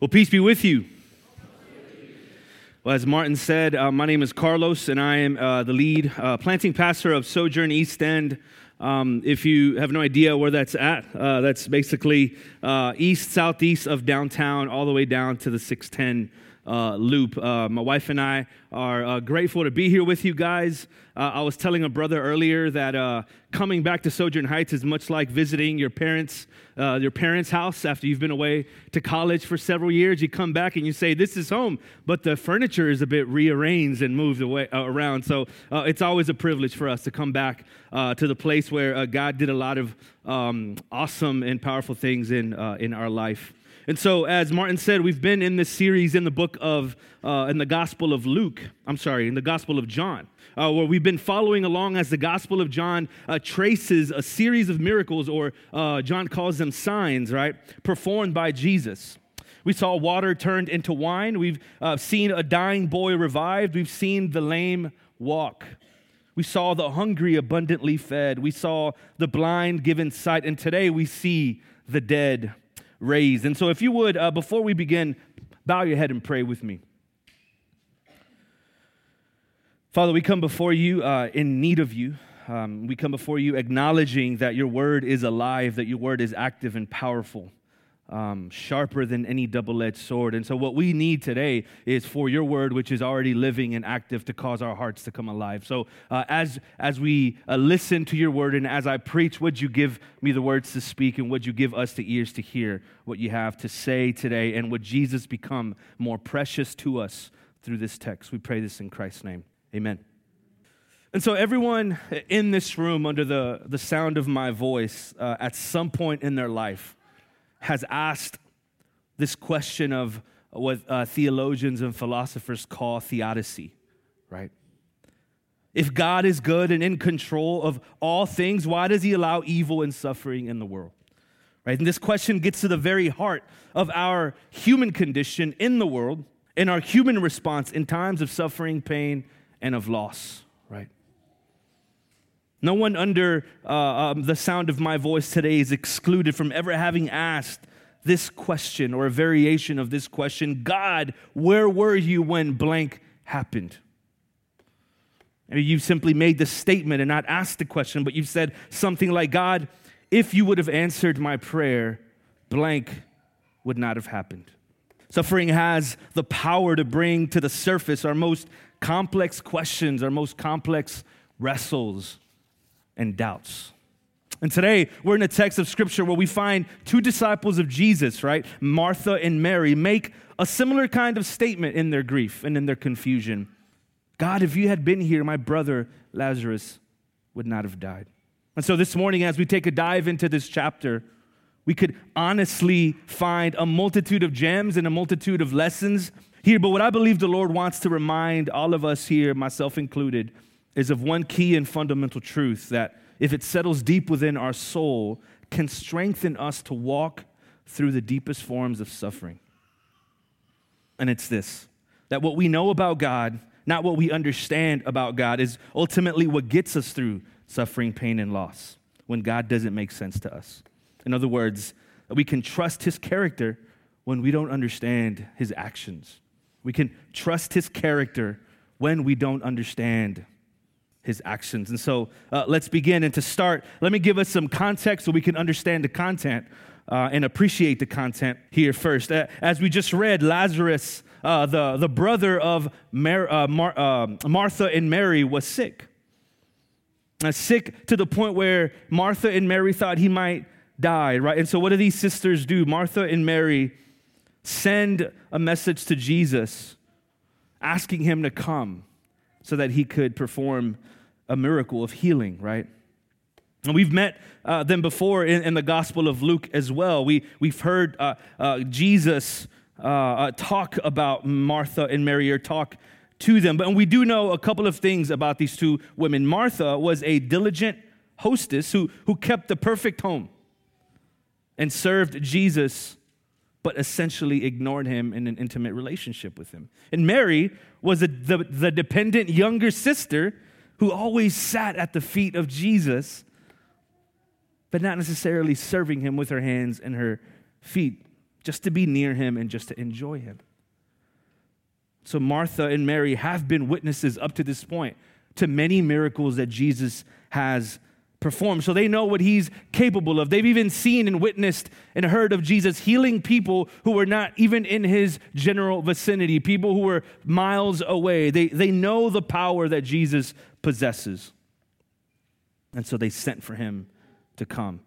Well, peace be with you. Well, as Martin said, uh, my name is Carlos, and I am uh, the lead uh, planting pastor of Sojourn East End. Um, if you have no idea where that's at, uh, that's basically uh, east, southeast of downtown, all the way down to the 610 uh, loop. Uh, my wife and I are uh, grateful to be here with you guys. Uh, I was telling a brother earlier that uh, coming back to Sojourn Heights is much like visiting your parents' uh, your parents' house after you've been away to college for several years. You come back and you say, "This is home," but the furniture is a bit rearranged and moved away around. So it's always a privilege for us to come back to the place where God did a lot of um, awesome and powerful things in in our life. And so, as Martin said, we've been in this series in the book of, uh, in the Gospel of Luke, I'm sorry, in the Gospel of John, uh, where we've been following along as the Gospel of John uh, traces a series of miracles, or uh, John calls them signs, right, performed by Jesus. We saw water turned into wine. We've uh, seen a dying boy revived. We've seen the lame walk. We saw the hungry abundantly fed. We saw the blind given sight. And today we see the dead raised. And so, if you would, uh, before we begin, bow your head and pray with me. Father, we come before you uh, in need of you. Um, we come before you acknowledging that your word is alive, that your word is active and powerful um, sharper than any double edged sword. And so, what we need today is for your word, which is already living and active, to cause our hearts to come alive. So, uh, as, as we uh, listen to your word and as I preach, would you give me the words to speak and would you give us the ears to hear what you have to say today? And would Jesus become more precious to us through this text? We pray this in Christ's name. Amen. And so, everyone in this room, under the, the sound of my voice, uh, at some point in their life, has asked this question of what uh, theologians and philosophers call theodicy, right? If God is good and in control of all things, why does he allow evil and suffering in the world? Right? And this question gets to the very heart of our human condition in the world and our human response in times of suffering, pain, and of loss? No one under uh, um, the sound of my voice today is excluded from ever having asked this question or a variation of this question God, where were you when blank happened? Maybe you've simply made the statement and not asked the question, but you've said something like, God, if you would have answered my prayer, blank would not have happened. Suffering has the power to bring to the surface our most complex questions, our most complex wrestles and doubts. And today, we're in a text of scripture where we find two disciples of Jesus, right? Martha and Mary make a similar kind of statement in their grief and in their confusion. God, if you had been here, my brother Lazarus would not have died. And so this morning, as we take a dive into this chapter, we could honestly find a multitude of gems and a multitude of lessons here. But what I believe the Lord wants to remind all of us here, myself included, is of one key and fundamental truth that, if it settles deep within our soul, can strengthen us to walk through the deepest forms of suffering. And it's this that what we know about God, not what we understand about God, is ultimately what gets us through suffering, pain, and loss when God doesn't make sense to us. In other words, we can trust His character when we don't understand His actions. We can trust His character when we don't understand his actions. And so uh, let's begin. And to start, let me give us some context so we can understand the content uh, and appreciate the content here first. Uh, as we just read, Lazarus, uh, the, the brother of Mar- uh, Mar- uh, Martha and Mary, was sick. sick to the point where Martha and Mary thought he might die, right? And so what do these sisters do? Martha and Mary send a message to Jesus asking him to come so that he could perform a miracle of healing, right? And we've met uh, them before in, in, the Gospel of Luke as well. We, we've heard uh, uh, Jesus uh, uh, talk about Martha and Mary or talk to them. But and we do know a couple of things about these two women. Martha was a diligent hostess who, who kept the perfect home and served Jesus but essentially ignored him in an intimate relationship with him. And Mary was a, the, the dependent younger sister who always sat at the feet of Jesus, but not necessarily serving him with her hands and her feet. just to be near him and just to enjoy him. So Martha and Mary have been witnesses up to this point to many miracles that Jesus has performed. So they know what he's capable of. They've even seen and witnessed and heard of Jesus healing people who were not even in his general vicinity, people who were miles away. They, they know the power that Jesus possesses. And so they sent for him to come.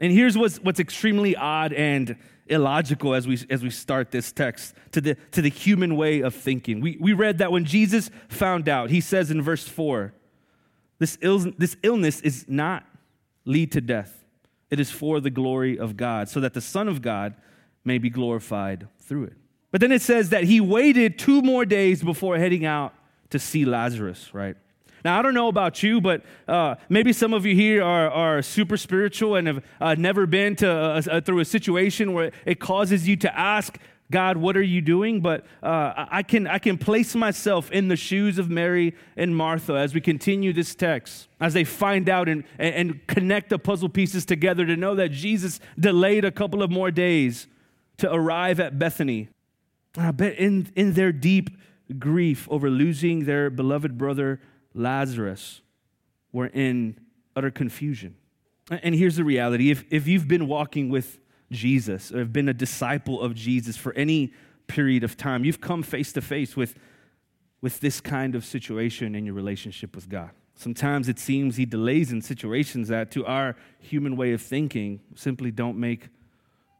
And here's what's, what's extremely odd and illogical as we, as we start this text to the, to the human way of thinking. We, we read that when Jesus found out, he says in verse 4 this, Ill, this illness is not lead to death, it is for the glory of God, so that the Son of God may be glorified through it. But then it says that he waited two more days before heading out to see Lazarus, right? Now, I don't know about you, but uh, maybe some of you here are, are super spiritual and have uh, never been to a, a, through a situation where it causes you to ask, God, what are you doing? But uh, I, can, I can place myself in the shoes of Mary and Martha as we continue this text, as they find out and, and connect the puzzle pieces together to know that Jesus delayed a couple of more days to arrive at Bethany. I bet in, in their deep grief over losing their beloved brother Lazarus were in utter confusion. And here's the reality if, if you've been walking with Jesus or have been a disciple of Jesus for any period of time, you've come face to face with with this kind of situation in your relationship with God. Sometimes it seems he delays in situations that, to our human way of thinking, simply don't make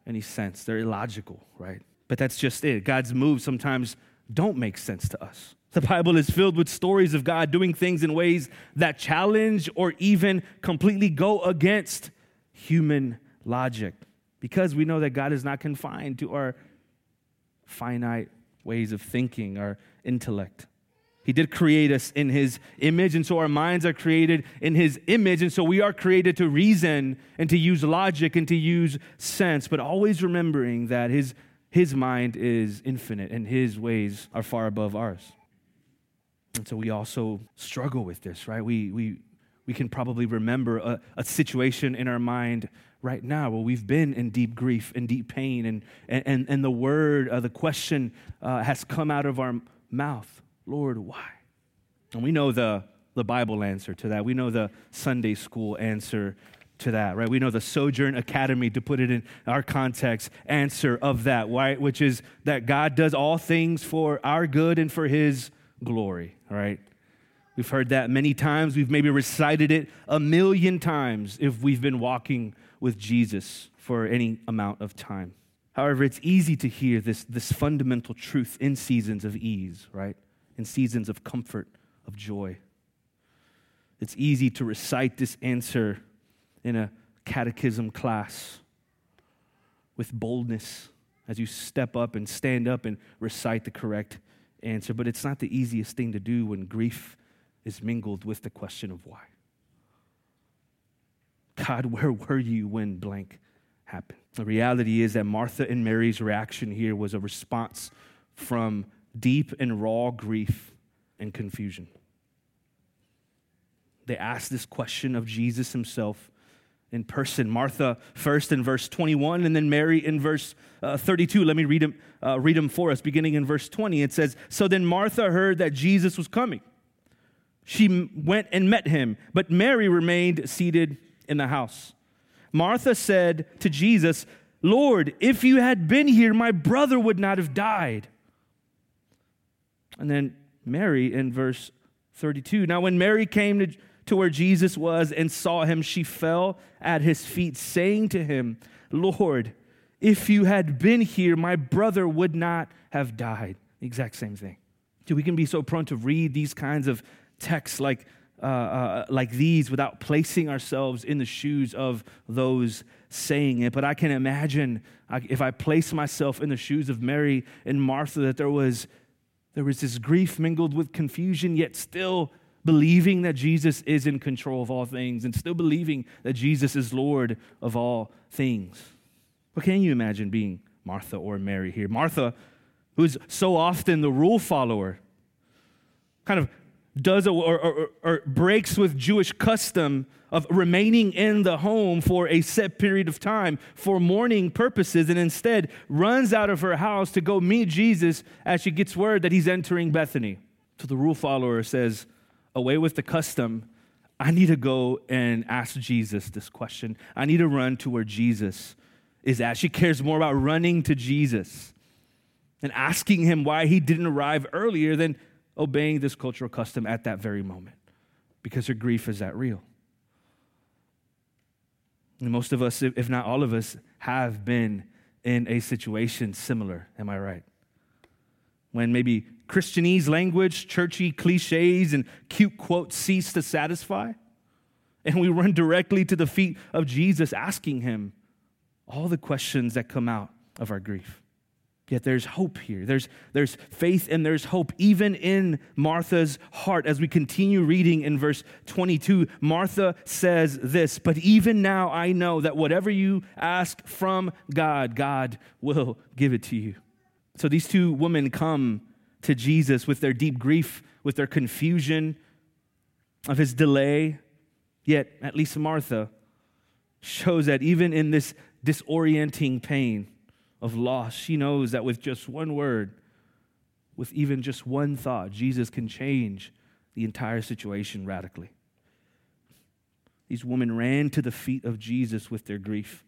any sense. They're illogical, right? But that's just it. God's moves sometimes don't make sense to us. The Bible is filled with stories of God doing things in ways that challenge or even completely go against human logic because we know that God is not confined to our finite ways of thinking, our intellect. He did create us in His image, and so our minds are created in His image, and so we are created to reason and to use logic and to use sense, but always remembering that His, his mind is infinite and His ways are far above ours. And so we also struggle with this, right? We, we, we can probably remember a, a situation in our mind right now where we've been in deep grief and deep pain, and, and, and the word, uh, the question uh, has come out of our mouth Lord, why? And we know the, the Bible answer to that. We know the Sunday school answer to that, right? We know the Sojourn Academy, to put it in our context, answer of that, right? Which is that God does all things for our good and for his glory, right? We've heard that many times. We've maybe recited it a million times if we've been walking with Jesus for any amount of time. However, it's easy to hear this, this fundamental truth in seasons of ease, right? In seasons of comfort, of joy. It's easy to recite this answer in a catechism class with boldness as you step up and stand up and recite the correct answer. But it's not the easiest thing to do when grief is mingled with the question of why. God, where were you when blank happened? The reality is that Martha and Mary's reaction here was a response from deep and raw grief and confusion. They asked this question of Jesus himself in person. Martha first in verse 21, and then Mary in verse uh, 32. Let me read them, uh, read them for us, beginning in verse 20. It says, So then Martha heard that Jesus was coming. She went and met him, but Mary remained seated in the house. Martha said to Jesus, Lord, if you had been here, my brother would not have died. And then Mary in verse 32. Now, when Mary came to, to where Jesus was and saw him, she fell at his feet, saying to him, Lord, if you had been here, my brother would not have died. Exact same thing. So we can be so prone to read these kinds of texts like uh, uh, like these without placing ourselves in the shoes of those saying it. But I can imagine if I place myself in the shoes of Mary and Martha that there was, there was this grief mingled with confusion, yet still believing that Jesus is in control of all things and still believing that Jesus is Lord of all things. But can you imagine being Martha or Mary here? Martha, who's so often the rule follower, kind of does or, or, or breaks with Jewish custom of remaining in the home for a set period of time for mourning purposes and instead runs out of her house to go meet Jesus as she gets word that he's entering Bethany. So the rule follower says, Away with the custom. I need to go and ask Jesus this question. I need to run to where Jesus is at. She cares more about running to Jesus and asking him why he didn't arrive earlier than obeying this cultural custom at that very moment because her grief is that real. And most of us, if not all of us, have been in a situation similar. Am I right? When maybe Christianese language, churchy cliches, and cute quotes cease to satisfy, and we run directly to the feet of Jesus, asking him all the questions that come out of our grief. Yet there's hope here. There's, there's faith and there's hope, even in Martha's heart. As we continue reading in verse 22, Martha says this But even now I know that whatever you ask from God, God will give it to you. So these two women come to Jesus with their deep grief, with their confusion of his delay. Yet, at least Martha shows that even in this disorienting pain, of loss, she knows that with just one word, with even just one thought, Jesus can change the entire situation radically. These women ran to the feet of Jesus with their grief,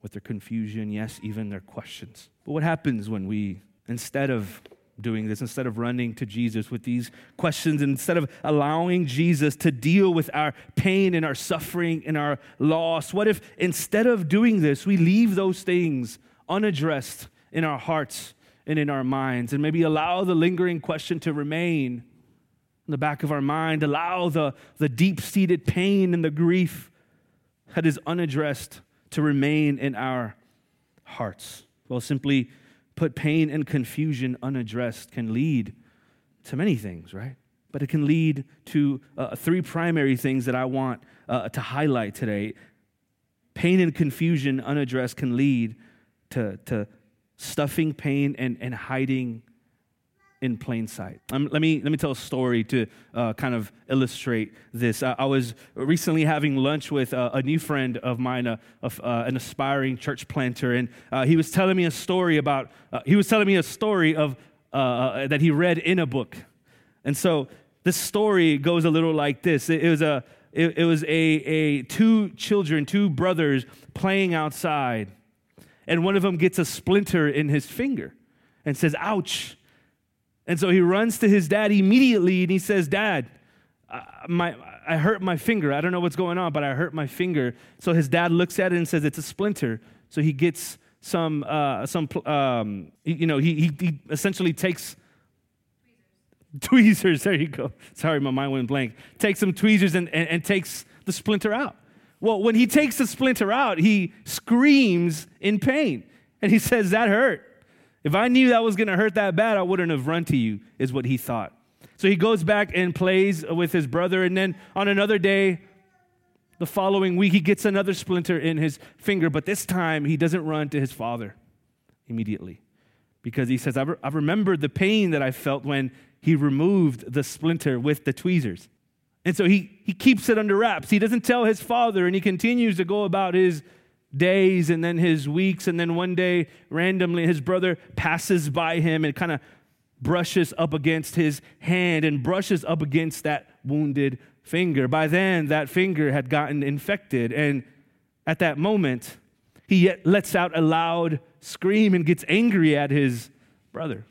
with their confusion, yes, even their questions. But what happens when we, instead of doing this, instead of running to Jesus with these questions, instead of allowing Jesus to deal with our pain and our suffering and our loss, what if instead of doing this, we leave those things unaddressed in our hearts and in our minds, and maybe allow the lingering question to remain in the back of our mind, allow the, the deep seated pain and the grief that is unaddressed to remain in our hearts. Well, simply put, pain and confusion unaddressed can lead to many things, right? But it can lead to uh, three primary things that I want uh, to highlight today. Pain and confusion unaddressed can lead to, to stuffing pain and, and hiding in plain sight. Um, let, me, let me tell a story to uh, kind of illustrate this. I, I, was recently having lunch with uh, a new friend of mine, uh, uh, an aspiring church planter, and uh, he was telling me a story about, uh, he was telling me a story of, that he read in a book. And so this story goes a little like this. It, it was, a, it, it was a, a two children, two brothers playing outside and one of them gets a splinter in his finger and says, Ouch. And so he runs to his dad immediately and he says, Dad, my, I hurt my finger. I don't know what's going on, but I hurt my finger. So his dad looks at it and says, It's a splinter. So he gets some, uh, some um, you know, he, he, he essentially takes tweezers. There you go. Sorry, my mind went blank. Takes some tweezers and, and, and takes the splinter out. Well, when he takes the splinter out, he screams in pain. And he says, That hurt. If I knew that was going to hurt that bad, I wouldn't have run to you, is what he thought. So he goes back and plays with his brother. And then on another day, the following week, he gets another splinter in his finger. But this time, he doesn't run to his father immediately because he says, I've, I've remembered the pain that I felt when he removed the splinter with the tweezers. And so he, he keeps it under wraps. He doesn't tell his father, and he continues to go about his days and then his weeks. And then one day, randomly, his brother passes by him and kind of brushes up against his hand and brushes up against that wounded finger. By then, that finger had gotten infected. And at that moment, he lets out a loud scream and gets angry at his brother.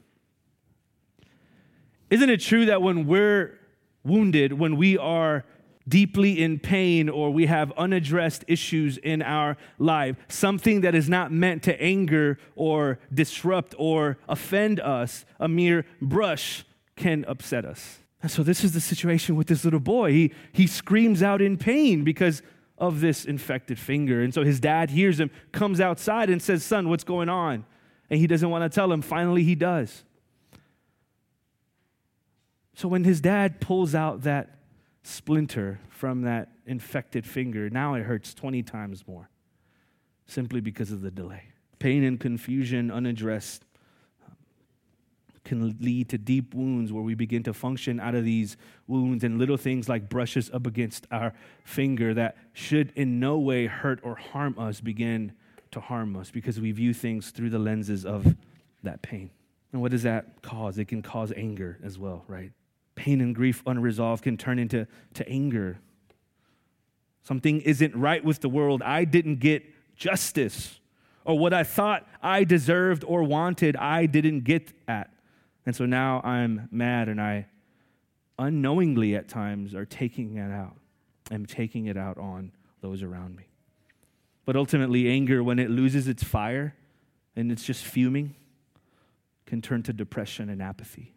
Isn't it true that when we're wounded, when we are deeply in pain or we have unaddressed issues in our life, something that is not meant to anger or disrupt or offend us, a mere brush can upset us. And so this is the situation with this little boy. He, he screams out in pain because of this infected finger. And so his dad hears him, comes outside and says, Son, what's going on? And he doesn't want to tell him. Finally, he does. So when his dad pulls out that splinter from that infected finger, now it hurts 20 times more simply because of the delay. Pain and confusion unaddressed can lead to deep wounds where we begin to function out of these wounds and little things like brushes up against our finger that should in no way hurt or harm us begin to harm us because we view things through the lenses of that pain. And what does that cause? It can cause anger as well, right? Pain and grief unresolved can turn into to anger. Something isn't right with the world. I didn't get justice. Or what I thought I deserved or wanted, I didn't get at. And so now I'm mad and I unknowingly at times are taking it out. I'm taking it out on those around me. But ultimately, anger, when it loses its fire and it's just fuming, can turn to depression and apathy?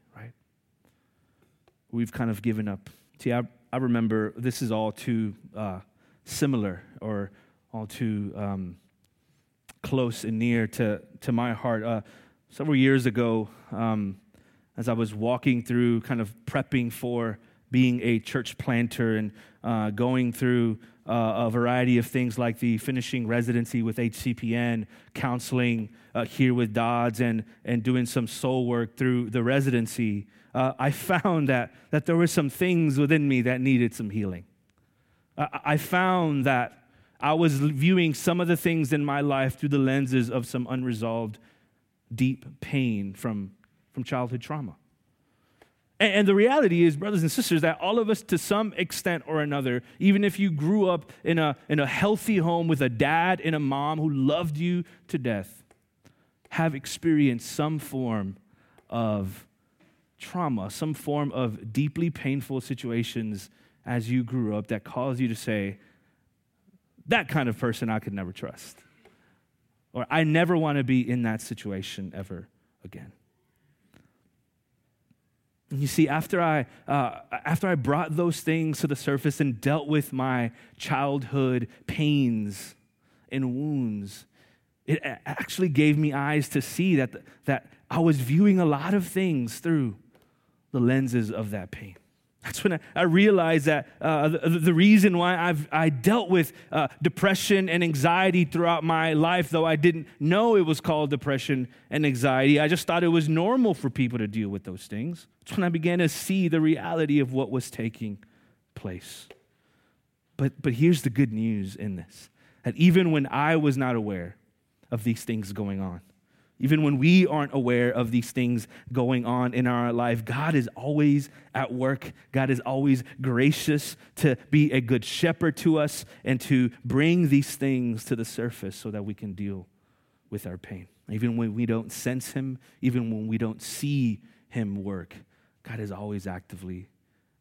We've kind of given up. See, I, I remember this is all too uh, similar or all too um, close and near to, to my heart. Uh, several years ago, um, as I was walking through, kind of prepping for being a church planter and uh, going through uh, a variety of things like the finishing residency with HCPN, counseling uh, here with Dodds, and, and doing some soul work through the residency, uh, I found that, that there were some things within me that needed some healing. I found that I was viewing some of the things in my life through the lenses of some unresolved, deep pain from, from childhood trauma. And the reality is, brothers and sisters, that all of us, to some extent or another, even if you grew up in a, in a healthy home with a dad and a mom who loved you to death, have experienced some form of trauma, some form of deeply painful situations as you grew up that caused you to say, that kind of person I could never trust. Or I never want to be in that situation ever again. And you see, after I, uh, after I brought those things to the surface and dealt with my childhood pains and wounds, it actually gave me eyes to see that, that I was viewing a lot of things through the lenses of that pain. That's when I, realized that uh, the, the, reason why I've I dealt with uh, depression and anxiety throughout my life, though I didn't know it was called depression and anxiety, I just thought it was normal for people to deal with those things. That's when I began to see the reality of what was taking place. But, but here's the good news in this that even when I was not aware of these things going on, even when we aren't aware of these things going on in our life, God is always at work. God is always gracious to be a good shepherd to us and to bring these things to the surface so that we can deal with our pain. Even when we don't sense Him, even when we don't see Him work, God is always actively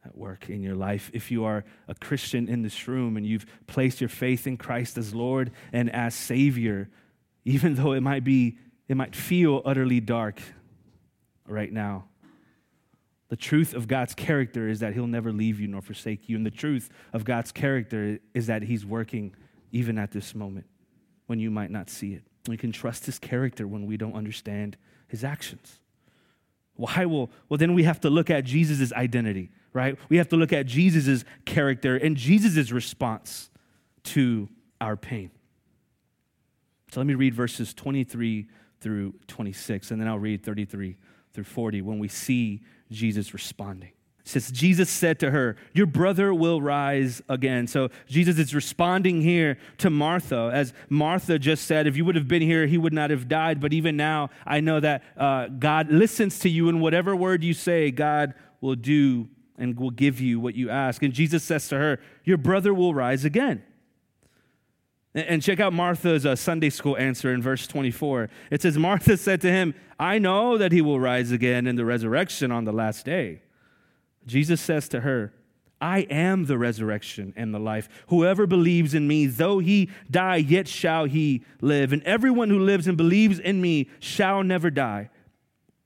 at work in your life. If you are a Christian in this room and you've placed your faith in Christ as Lord and as Savior, even though it might be it might feel utterly dark right now. The truth of God's character is that He'll never leave you nor forsake you. And the truth of God's character is that He's working even at this moment when you might not see it. We can trust His character when we don't understand His actions. Why? Well, well then we have to look at Jesus' identity, right? We have to look at Jesus' character and Jesus' response to our pain. So let me read verses 23 through 26, and then I'll read 33 through 40 when we see Jesus responding. It says, Jesus said to her, Your brother will rise again. So Jesus is responding here to Martha. As Martha just said, If you would have been here, he would not have died. But even now, I know that uh, God listens to you, and whatever word you say, God will do and will give you what you ask. And Jesus says to her, Your brother will rise again. And check out Martha's uh, Sunday school answer in verse 24. It says, Martha said to him, I know that he will rise again in the resurrection on the last day. Jesus says to her, I am the resurrection and the life. Whoever believes in me, though he die, yet shall he live. And everyone who lives and believes in me shall never die.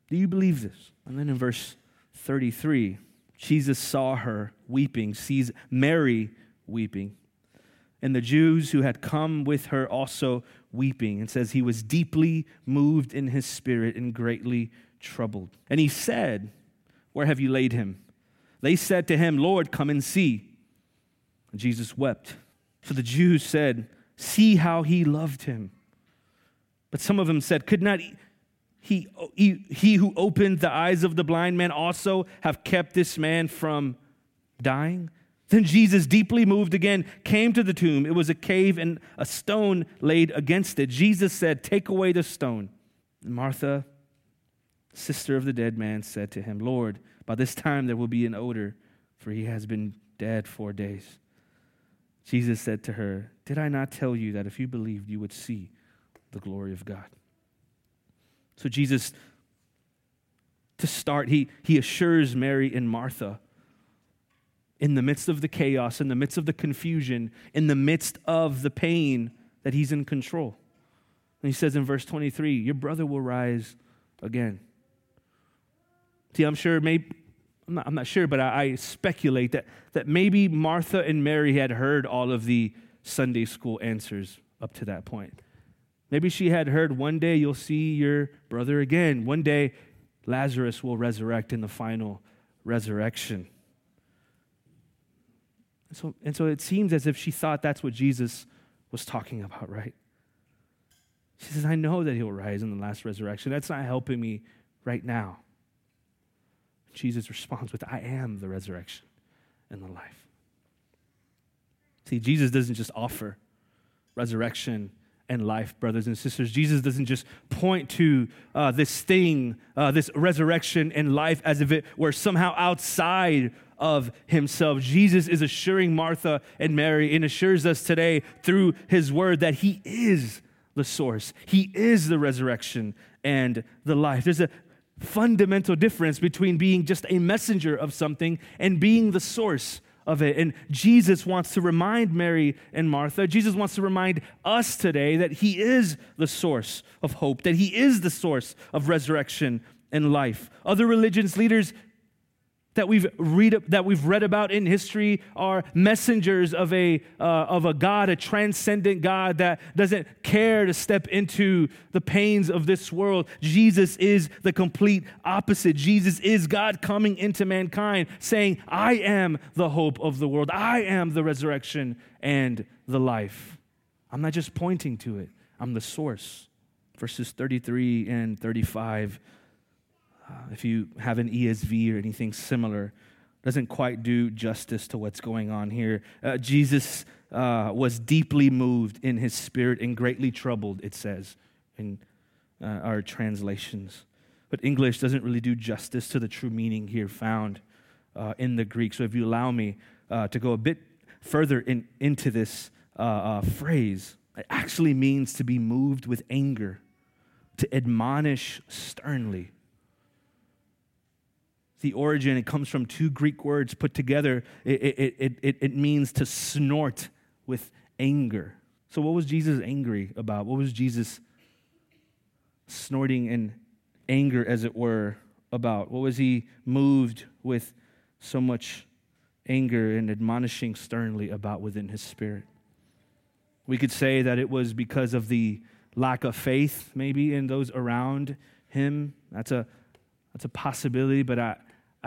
Do you believe this? And then in verse 33, Jesus saw her weeping, sees Mary weeping and the Jews who had come with her also weeping. And says he was deeply moved in his spirit and greatly troubled. And he said, Where have you laid him? They said to him, Lord, come and see. And Jesus wept. So the Jews said, See how he loved him. But some of them said, Could not he, he, he who opened the eyes of the blind man also have kept this man from dying? Then Jesus, deeply moved again, came to the tomb. It was a cave and a stone laid against it. Jesus said, Take away the stone. And Martha, sister of the dead man, said to him, Lord, by this time there will be an odor, for he has been dead four days. Jesus said to her, Did I not tell you that if you believed, you would see the glory of God? So Jesus, to start, he, he assures Mary and Martha in the midst of the chaos, in the midst of the confusion, in the midst of the pain, that he's in control. And he says in verse 23, Your brother will rise again. See, I'm sure, maybe, I'm not, I'm not sure, but I, I speculate that, that maybe Martha and Mary had heard all of the Sunday school answers up to that point. Maybe she had heard one day you'll see your brother again. One day Lazarus will resurrect in the final resurrection. And so, and so it seems as if she thought that's what Jesus was talking about, right? She says, I know that he'll rise in the last resurrection. That's not helping me right now. Jesus responds with, I am the resurrection and the life. See, Jesus doesn't just offer resurrection and life, brothers and sisters. Jesus doesn't just point to uh, this thing, uh, this resurrection and life, as if it were somehow outside of himself. Jesus is assuring Martha and Mary and assures us today through his word that he is the source, he is the resurrection and the life. There's a fundamental difference between being just a messenger of something and being the source of it. And Jesus wants to remind Mary and Martha, Jesus wants to remind us today that He is the source of hope, that He is the source of resurrection and life. Other religions leaders that we've read that we've read about in history are messengers of a uh, of a God, a transcendent God that doesn't care to step into the pains of this world. Jesus is the complete opposite. Jesus is God coming into mankind, saying, "I am the hope of the world. I am the resurrection and the life." I'm not just pointing to it. I'm the source. Verses 33 and 35 uh, if you have an ESV or anything similar, doesn't quite do justice to what's going on here. Uh, Jesus uh, was deeply moved in his spirit and greatly troubled, it says in uh, our translations. But English doesn't really do justice to the true meaning here found uh, in the Greek. So if you allow me to go a bit further in, into this phrase, it actually means to be moved with anger, to admonish sternly the origin, it comes from two Greek words put together. It, it, it, it, means to snort with anger. So, what was Jesus angry about? What was Jesus snorting in anger, as it were, about? What was he moved with so much anger and admonishing sternly about within his spirit? We could say that it was because of the lack of faith, maybe, in those around him. That's a, that's a possibility, but I,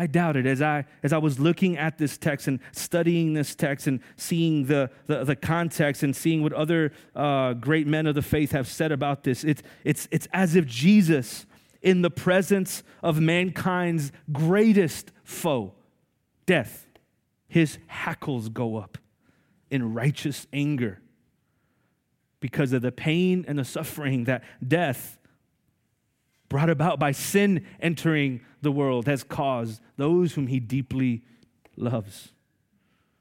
I doubted as I as I was looking at this text and studying this text and seeing the the, the context and seeing what other uh, great men of the faith have said about this. It's it's it's as if Jesus, in the presence of mankind's greatest foe, death, his hackles go up in righteous anger because of the pain and the suffering that death brought about by sin entering the world has caused those whom he deeply loves.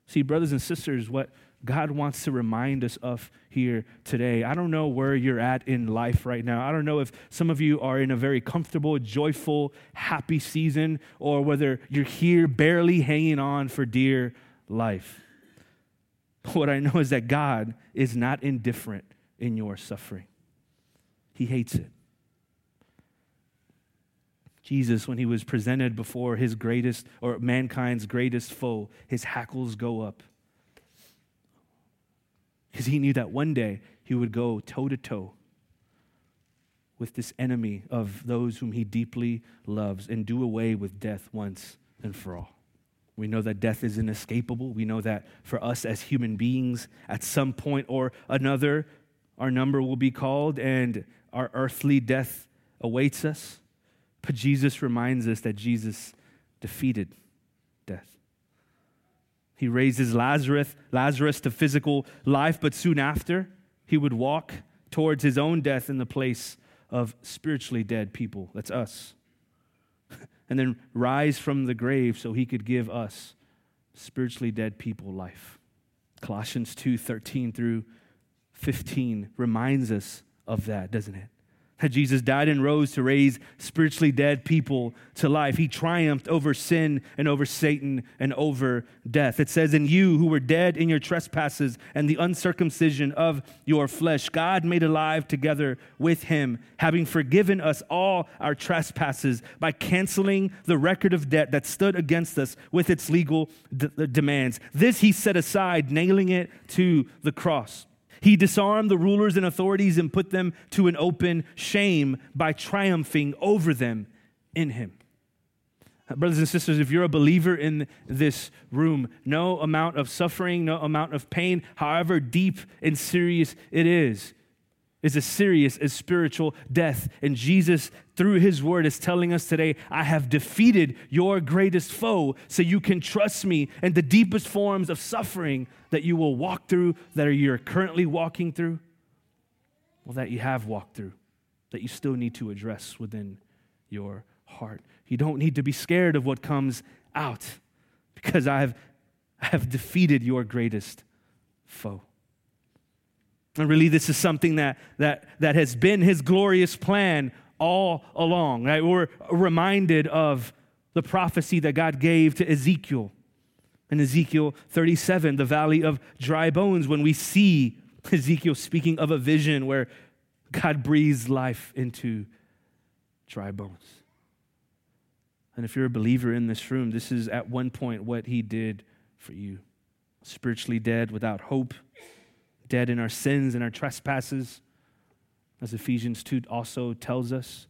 See, brothers and sisters, what God wants to remind us of here today. I don't know where you're at in life right now. I don't know if some of you are in a very comfortable, joyful, happy season or whether you're here barely hanging on for dear life. What I know is that God is not indifferent in your suffering, He hates it. Jesus, when he was presented before his greatest or mankind's greatest foe, his hackles go up. Because he knew that one day he would go toe to toe with this enemy of those whom he deeply loves and do away with death once and for all. We know that death is inescapable. We know that for us as human beings, at some point or another, our number will be called and our earthly death awaits us. But Jesus reminds us that Jesus defeated death. He raises Lazarus, Lazarus to physical life, but soon after, he would walk towards his own death in the place of spiritually dead people. That's us. and then rise from the grave so he could give us spiritually dead people life. Colossians 2 13 through 15 reminds us of that, doesn't it? That Jesus died and rose to raise spiritually dead people to life. He triumphed over sin and over Satan and over death. It says, In you who were dead in your trespasses and the uncircumcision of your flesh, God made alive together with him, having forgiven us all our trespasses by canceling the record of debt that stood against us with its legal d- demands. This he set aside, nailing it to the cross. He disarmed the rulers and authorities and put them to an open shame by triumphing over them in him. Uh, brothers and sisters, if you're a believer in this room, no amount of suffering, no amount of pain, however deep and serious it is, is as serious as spiritual death. And Jesus, through his word, is telling us today, I have defeated your greatest foe, so you can trust me in the deepest forms of suffering that you will walk through, that you're currently walking through, well, that you have walked through, that you still need to address within your heart. You don't need to be scared of what comes out because I have, I have defeated your greatest foe. And really, this is something that, that, that has been his glorious plan all along. Right? We're reminded of the prophecy that God gave to Ezekiel in Ezekiel 37, the valley of dry bones, when we see Ezekiel speaking of a vision where God breathes life into dry bones. And if you're a believer in this room, this is at one point what he did for you. Spiritually dead, without hope, dead in our sins and our trespasses, as Ephesians 2 also tells us.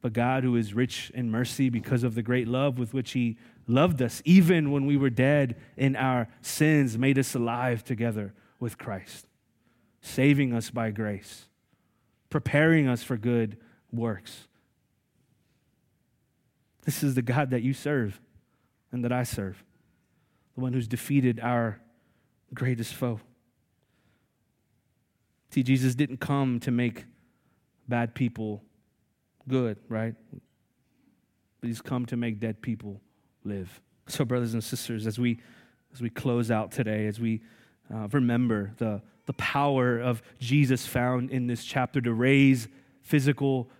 But God, who is rich in mercy because of the great love with which He loved us, even when we were dead in our sins, made us alive together with Christ, saving us by grace, preparing us for good works. This is the God that you serve and that I serve, the one who's defeated our greatest foe. See, Jesus didn't come to make bad people good, right? But he's come to make dead people live. So, brothers and sisters, as we as we close out today, as we uh, remember the the power of Jesus found in this chapter to raise physical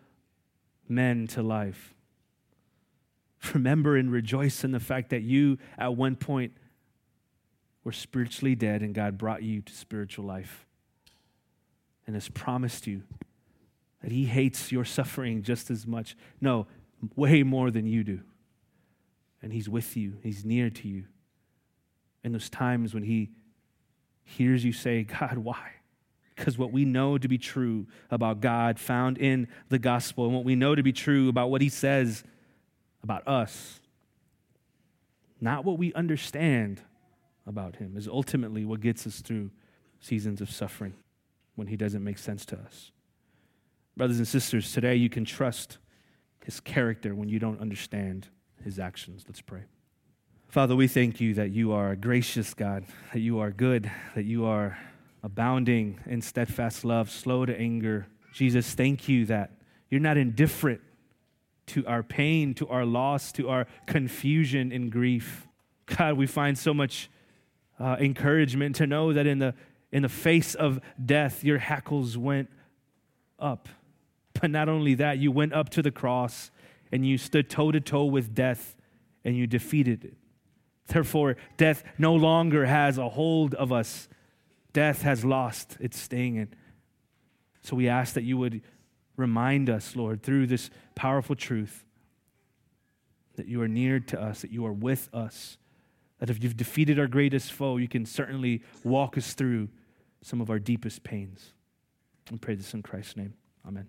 men to life. Remember and rejoice in the fact that you, at one point, were spiritually dead and God brought you to spiritual life and has promised you that He hates your suffering just as much. No, way more than you do. And He's with you, He's near to you. In those times when He hears you say, God, why? Because what we know to be true about God found in the gospel, and what we know to be true about what He says about us, not what we understand about Him, is ultimately what gets us through seasons of suffering when he doesn't make sense to us. Brothers and sisters, today you can trust his character when you don't understand his actions. Let's pray. Father, we thank you that you are a gracious God, that you are good, that you are abounding in steadfast love, slow to anger. Jesus, thank you that you're not indifferent to our pain, to our loss, to our confusion and grief. God, we find so much uh, encouragement to know that in the in the face of death, your hackles went up. But not only that, you went up to the cross and you stood toe to toe with death and you defeated it. Therefore, death no longer has a hold of us. Death has lost its sting. And so we ask that you would remind us, Lord, through this powerful truth, that you are near to us, that you are with us, that if you've defeated our greatest foe, you can certainly walk us through some of our deepest pains. We pray this in Christ's name. Amen.